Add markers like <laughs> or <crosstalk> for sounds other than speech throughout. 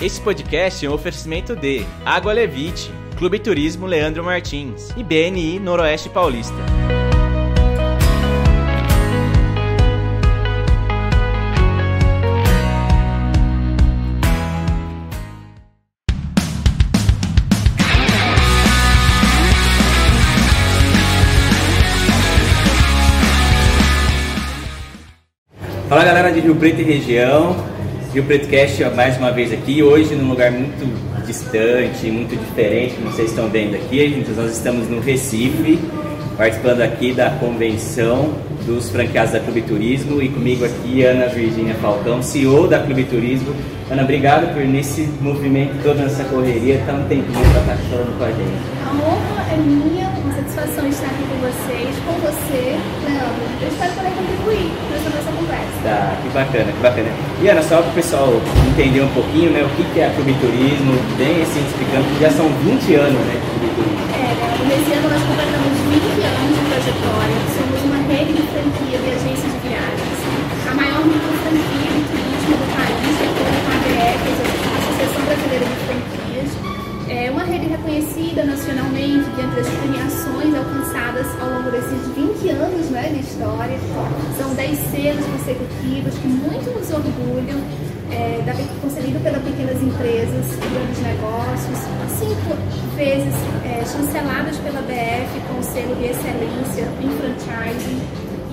Esse podcast é um oferecimento de Água Levite, Clube Turismo Leandro Martins e BNI Noroeste Paulista. Fala galera de Rio Preto e região, Rio Preto Cast mais uma vez aqui, hoje num lugar muito distante, muito diferente, como vocês estão vendo aqui, nós estamos no Recife, participando aqui da convenção dos franqueados da Clube Turismo e comigo aqui Ana Virginia Falcão, CEO da Clube Turismo. Ana, obrigado por nesse movimento, toda essa correria, estar um tempinho para estar falando com a gente. A honra é minha, uma satisfação estar aqui com vocês, com você, Leandro. Eu espero poder contribuir para essa nossa conversa. Tá, que bacana, que bacana. E Ana, só para o pessoal entender um pouquinho, né, o que é a Clube Turismo, bem assim, explicando que já são 20 anos, né, de Clube Turismo. É, nesse ano nós completamos 20 anos de trajetória, somos uma rede de franquia de agências de viagens, a maior micro franquia de turismo do país, com a ABF, a Associação Brasileira de Franquias. É uma rede reconhecida nacionalmente diante das premiações alcançadas ao longo desses 20 anos né, de história. São 10 selos consecutivos que muito nos orgulham, é, da, concedido pelas pequenas empresas e grandes negócios, cinco vezes é, chanceladas pela BF com o selo de excelência em franchising,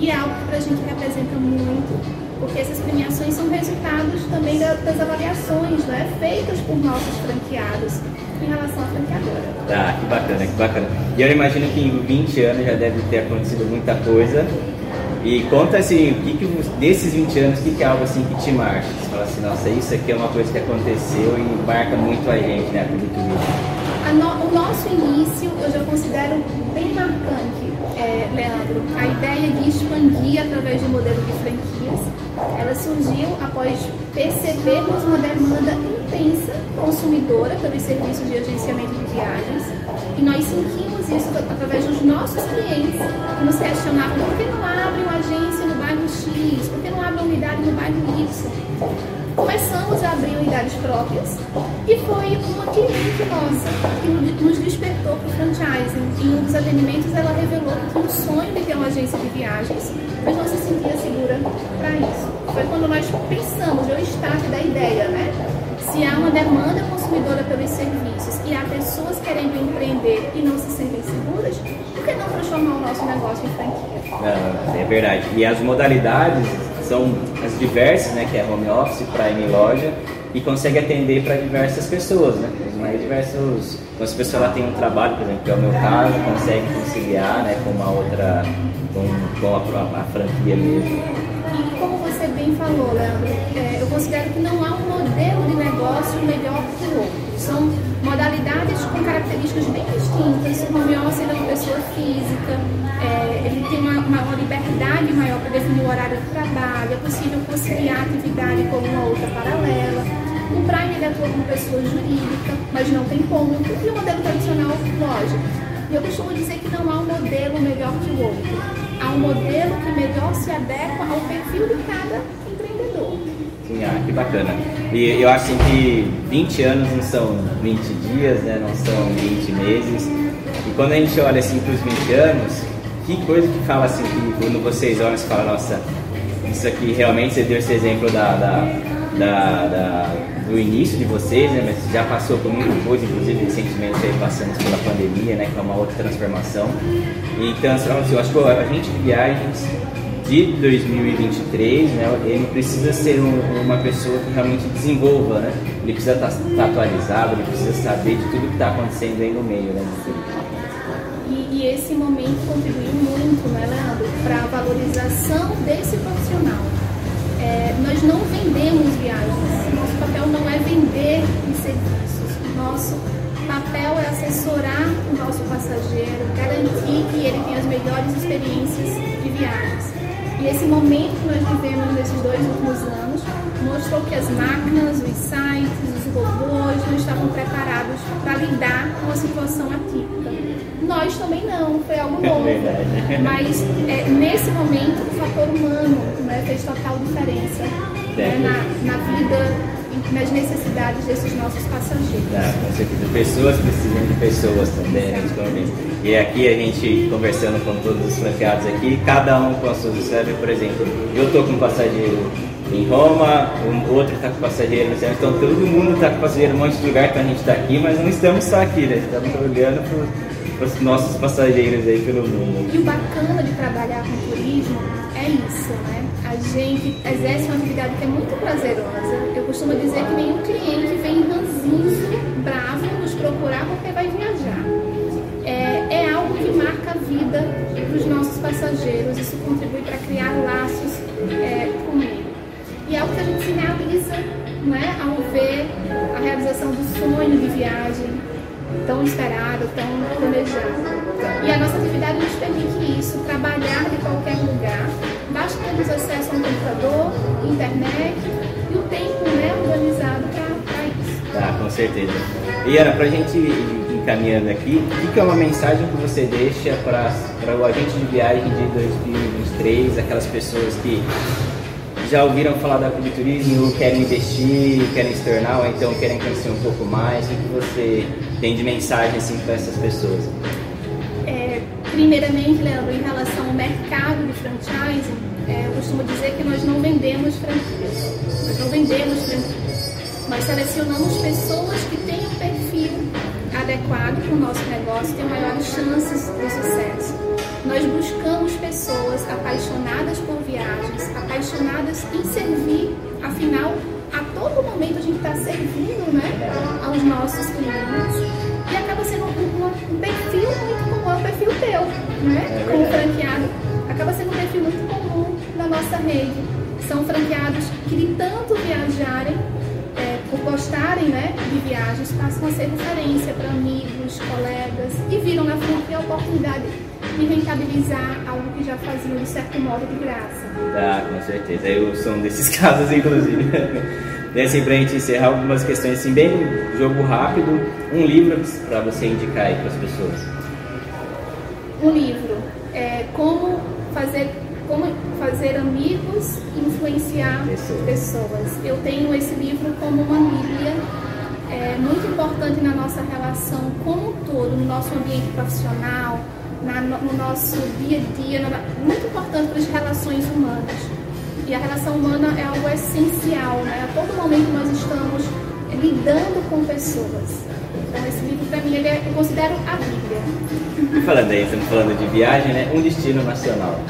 e é algo que para a gente representa muito, porque essas premiações são resultados também das avaliações né, feitas por nossos franqueados em relação à franqueadora. Tá, que bacana, que bacana. E eu imagino que em 20 anos já deve ter acontecido muita coisa. E conta assim, o que, que desses 20 anos, o que, que é algo assim que te marca? Você fala assim, nossa, isso aqui é uma coisa que aconteceu e marca muito a gente, né, a. No, o nosso início eu já considero bem marcante, é, Leandro. A ideia de expandir através do modelo de ela surgiu após percebermos uma demanda intensa consumidora pelos serviços de agenciamento de viagens e nós sentimos isso através dos nossos clientes que nos questionavam por que não abre uma agência no bairro X, por que não abre uma unidade no bairro Y começamos a abrir unidades próprias e foi uma cliente nossa que nos despertou para o franchising. Em um dos atendimentos, ela revelou que tinha um sonho de ter uma agência de viagens, mas não se sentia segura para isso. Foi quando nós pensamos, eu start da ideia, né? Se há uma demanda consumidora pelos serviços e há pessoas querendo empreender e não se sentem seguras, por que não transformar o nosso negócio em franquia? é verdade. E as modalidades são as diversas, né, que é home office, prime loja, e consegue atender para diversas pessoas, né? Os mais diversos. Quando as pessoas lá têm um trabalho, por exemplo, que é o meu caso, consegue conciliar, né, com uma outra, com, com a, a franquia mesmo. Como você bem falou, Leandro, é, eu considero que não há um modelo de negócio melhor que o outro. São modalidades com características bem distintas. O home office é uma pessoa física, é, ele tem uma maior liberdade maior para definir o horário de trabalho, é possível conciliar a atividade com uma outra paralela. O Prime ele atua como pessoa jurídica, mas não tem ponto. E o modelo tradicional, lógico. E eu costumo dizer que não há um modelo melhor que o outro. Há um modelo que melhor se adequa ao perfil de cada empreendedor. Sim, ah, que bacana. E eu acho que 20 anos não são 20 dias, né? não são 20 meses. E quando a gente olha assim para os 20 anos, que coisa que fala assim, que quando vocês olham, você fala, nossa, isso aqui realmente você deu esse exemplo da, da, da, da do início de vocês, né? Mas já passou por muita coisa, inclusive recentemente aí passamos pela pandemia, né? Que é uma outra transformação. Então, assim, eu acho que a gente de viagens de 2023, né, ele precisa ser um, uma pessoa que realmente desenvolva, né? Ele precisa estar, tá, estar atualizado, ele precisa saber de tudo que está acontecendo aí no meio, né? E, e esse momento contribuiu muito, né, Leandro, para a valorização desse profissional. É, nós não vendemos viagens, nosso papel não é vender serviços, nosso papel é assessorar o nosso passageiro, garantir que ele tenha as melhores experiências de viagens. E esse momento que nós vivemos nesses dois últimos anos mostrou que as máquinas, os sites, os robôs não estavam preparados para lidar com a situação atípica. Nós também não, foi algo novo. É Mas é, nesse momento o fator humano né, fez total diferença né, na, na vida nas necessidades desses nossos passageiros. Ah, com certeza. Pessoas precisam de pessoas também, né? E aqui a gente conversando com todos os franqueados aqui, cada um com as suas histórias. Por exemplo, eu estou com um passageiro em Roma, o outro está com passageiro no centro, então todo mundo está com passageiro em um monte de lugar, então a gente está aqui, mas não estamos só aqui, né? Estamos olhando para os nossos passageiros aí pelo mundo. E o bacana de trabalhar com turismo é isso, né? A gente exerce uma atividade que é muito prazerosa. Eu costumo dizer que nenhum cliente vem ranzinho, bravo, nos procurar porque vai viajar. É, é algo que marca a vida dos nossos passageiros, isso contribui para criar laços é, com ele. E é algo que a gente se realiza né, ao ver a realização do sonho de viagem tão esperado, tão planejado. E a nossa atividade nos permite isso, trabalhar de qualquer lugar. Basta termos acesso a um computador, internet e o tempo né, organizado para isso. Tá, com certeza. E Ana, para a gente ir encaminhando aqui, o que é uma mensagem que você deixa para o agente de viagem de 2023, aquelas pessoas que já ouviram falar da Turismo, querem investir, querem se tornar, ou então querem conhecer um pouco mais? O que você tem de mensagem assim, para essas pessoas? É, primeiramente, Leandro, em relação ao mercado de franchising, é, eu costumo dizer que nós não vendemos franquias. Nós não vendemos franquias. Nós selecionamos pessoas que têm um perfil adequado para o nosso negócio, têm maiores chances de sucesso. Nós buscamos pessoas apaixonadas por viagens, apaixonadas em servir, afinal, a todo momento a gente está servindo né, aos nossos clientes e acaba sendo um, um perfil muito comum, é um perfil teu, né, é como franqueado, acaba sendo um perfil muito comum na nossa rede. São franqueados que de tanto viajarem é, por gostarem né, de viagens, passam a ser referência para amigos, colegas e viram na franquia a oportunidade de rentabilizar algo que já faziam de certo modo de graça. Ah, com certeza. Eu sou um desses <laughs> casos, inclusive. e assim, pra gente encerrar algumas questões assim, bem jogo rápido, um livro para você indicar aí para as pessoas. Um livro. É, como fazer como fazer amigos e influenciar pessoas. pessoas. Eu tenho esse livro como uma bíblia é, muito importante na nossa relação como um todo, no nosso ambiente profissional, na, no nosso dia a dia, muito importante para as relações humanas. E a relação humana é algo essencial, né? A todo momento nós estamos lidando com pessoas. Então esse livro para mim ele é, eu considero a Bíblia. Falando aí, estamos falando de viagem, né? Um destino nacional.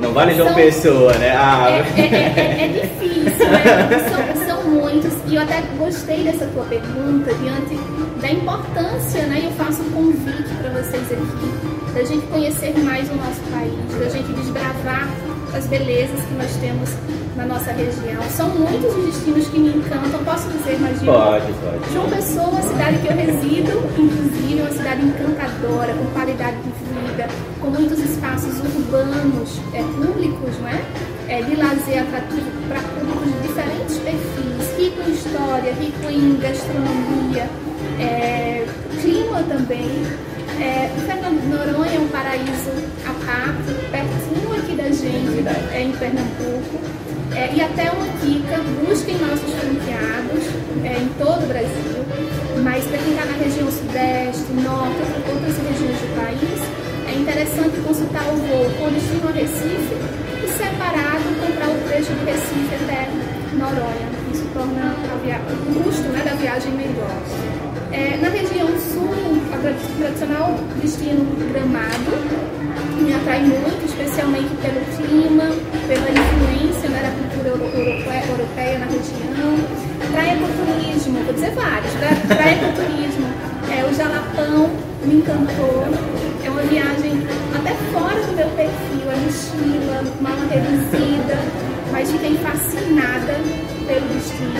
Não vale João Pessoa, né? Ah. É, é, é, é difícil, né? <laughs> São, são muitos. E eu até gostei dessa tua pergunta diante da importância, né? Eu faço um convite para vocês aqui, da gente conhecer mais o nosso país, da gente desbravar as belezas que nós temos na nossa região. São muitos os destinos que me encantam, posso dizer, mas Pode, pode. João Pessoa, uma cidade que eu resido, inclusive, uma cidade encantadora, com qualidade de vida, com muitos espaços urbanos, é, públicos, não é? é de lazer atrativo para públicos de diferentes perfis, rico em história, rico em gastronomia, é, clima também. É, Fernando de Noronha é um paraíso à parte, pertinho aqui da gente, é, em Pernambuco. É, e até uma dica, busquem nossos franqueados Noronha. Isso torna o custo né, da viagem melhor. É, na região sul, o tradicional destino Gramado me atrai muito, especialmente pelo clima, pela influência né, da cultura europeia, europeia na região. Praia Ecoturismo, vou dizer vários. Praia Ecoturismo, é, o Jalapão me encantou. É uma viagem até fora do meu perfil, é mochila, mala reduzida, mas fiquei fascinada pelo destino.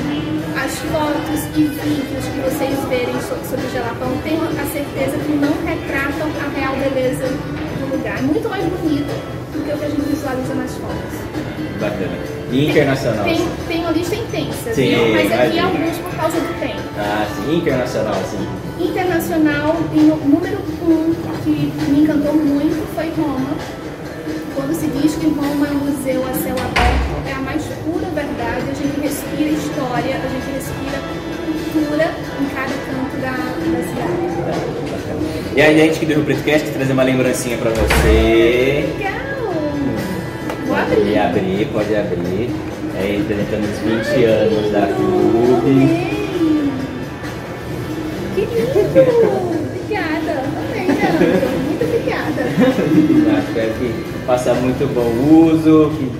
As fotos e vídeos que vocês verem sobre o Jalapão, tenho a certeza que não retratam a real beleza do lugar. Muito mais bonito do que o que a gente visualiza nas fotos. Bacana. E internacional? Tem, tem uma lista intensa, sim, viu? mas aqui alguns por causa do tempo. Ah, sim. Internacional, sim. Internacional, tem o número um que me encantou muito foi Roma quando se diz que Roma é um museu a céu aberto, é a mais pura verdade. A gente respira história, a gente respira cultura em cada canto da, da cidade. E aí, a gente que do Rio Preto quer trazer uma lembrancinha pra você. Legal! Vou abrir. Pode abrir, pode abrir. É, representando os 20 anos da clube. Que lindo! Obrigada. Amei. Muito obrigada. <laughs> Espero que faça muito bom uso, que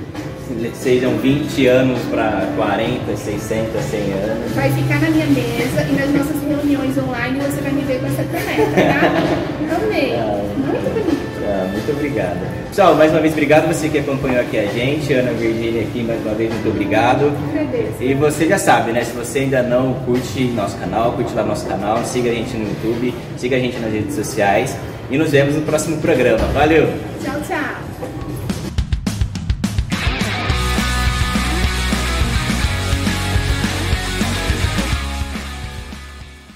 sejam 20 anos para 40, 60, 100 anos. Vai ficar na minha mesa e nas nossas reuniões online você vai me ver com essa caneca, tá? Amei. Muito bonito. Ah, muito obrigado. Pessoal, mais uma vez obrigado você que acompanhou aqui a gente, Ana Virgínia aqui, mais uma vez muito obrigado. Agradeço. E você já sabe, né? Se você ainda não curte nosso canal, curte lá nosso canal, siga a gente no YouTube, siga a gente nas redes sociais e nos vemos no próximo programa. Valeu! Tchau, tchau.